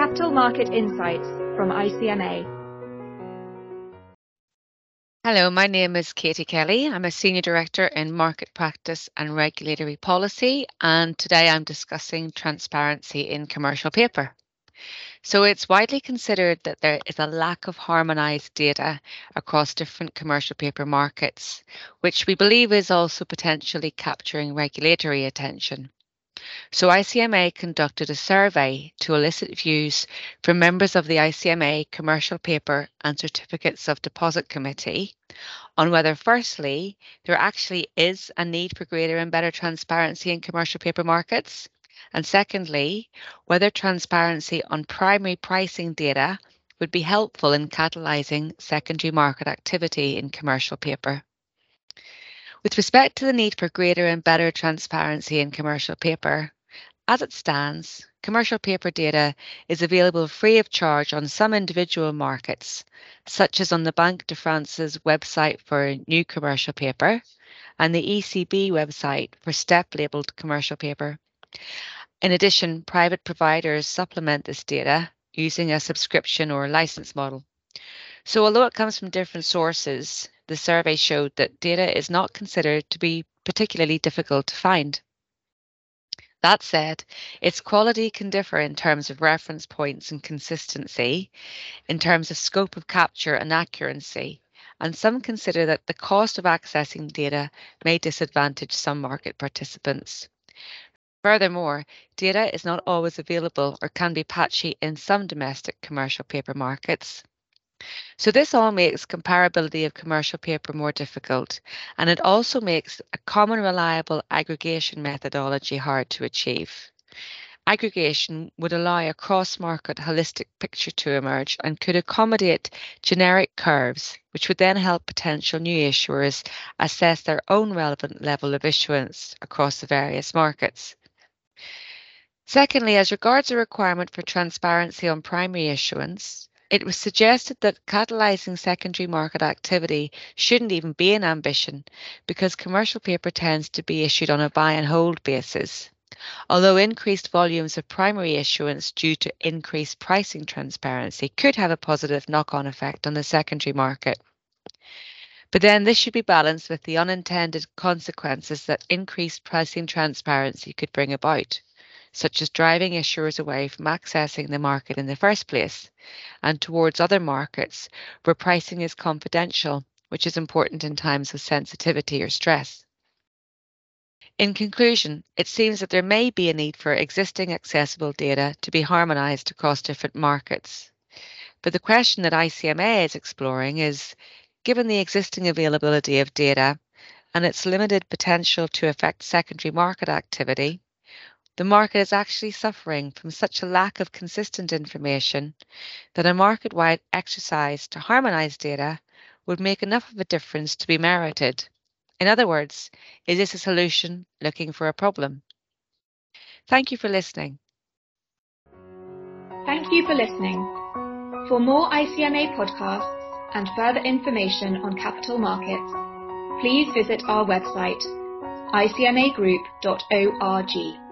Capital Market Insights from ICMA. Hello, my name is Katie Kelly. I'm a Senior Director in Market Practice and Regulatory Policy, and today I'm discussing transparency in commercial paper. So it's widely considered that there is a lack of harmonised data across different commercial paper markets, which we believe is also potentially capturing regulatory attention. So ICMA conducted a survey to elicit views from members of the ICMA Commercial Paper and Certificates of Deposit Committee on whether, firstly, there actually is a need for greater and better transparency in commercial paper markets, and secondly, whether transparency on primary pricing data would be helpful in catalysing secondary market activity in commercial paper. With respect to the need for greater and better transparency in commercial paper, as it stands, commercial paper data is available free of charge on some individual markets, such as on the Banque de France's website for NEU commercial paper and the ECB website for STEP labelled commercial paper. In addition, private providers supplement this data using a subscription or license model. So, although it comes from different sources, the survey showed that data is not considered to be particularly difficult to find. That said, its quality can differ in terms of reference points and consistency, in terms of scope of capture and accuracy, and some consider that the cost of accessing data may disadvantage some market participants. Furthermore, data is not always available or can be patchy in some domestic commercial paper markets. So this all makes comparability of commercial paper more difficult, and it also makes a common reliable aggregation methodology hard to achieve. Aggregation would allow a cross-market holistic picture to emerge and could accommodate generic curves, which would then help potential new issuers assess their own relevant level of issuance across the various markets. Secondly, as regards a requirement for transparency on primary issuance, it was suggested that catalysing secondary market activity shouldn't even be an ambition because commercial paper tends to be issued on a buy and hold basis. Although increased volumes of primary issuance due to increased pricing transparency could have a positive knock on effect on the secondary market. But then this should be balanced with the unintended consequences that increased pricing transparency could bring about such as driving issuers away from accessing the market in the first place and towards other markets where pricing is confidential, which is important in times of sensitivity or stress. In conclusion, it seems that there may be a need for existing accessible data to be harmonised across different markets. But the question that ICMA is exploring is given the existing availability of data and its limited potential to affect secondary market activity, the market is actually suffering from such a lack of consistent information that a market wide exercise to harmonise data would make enough of a difference to be merited. In other words, is this a solution looking for a problem? Thank you for listening. Thank you for listening. For more ICMA podcasts and further information on capital markets, please visit our website icmagroup.org.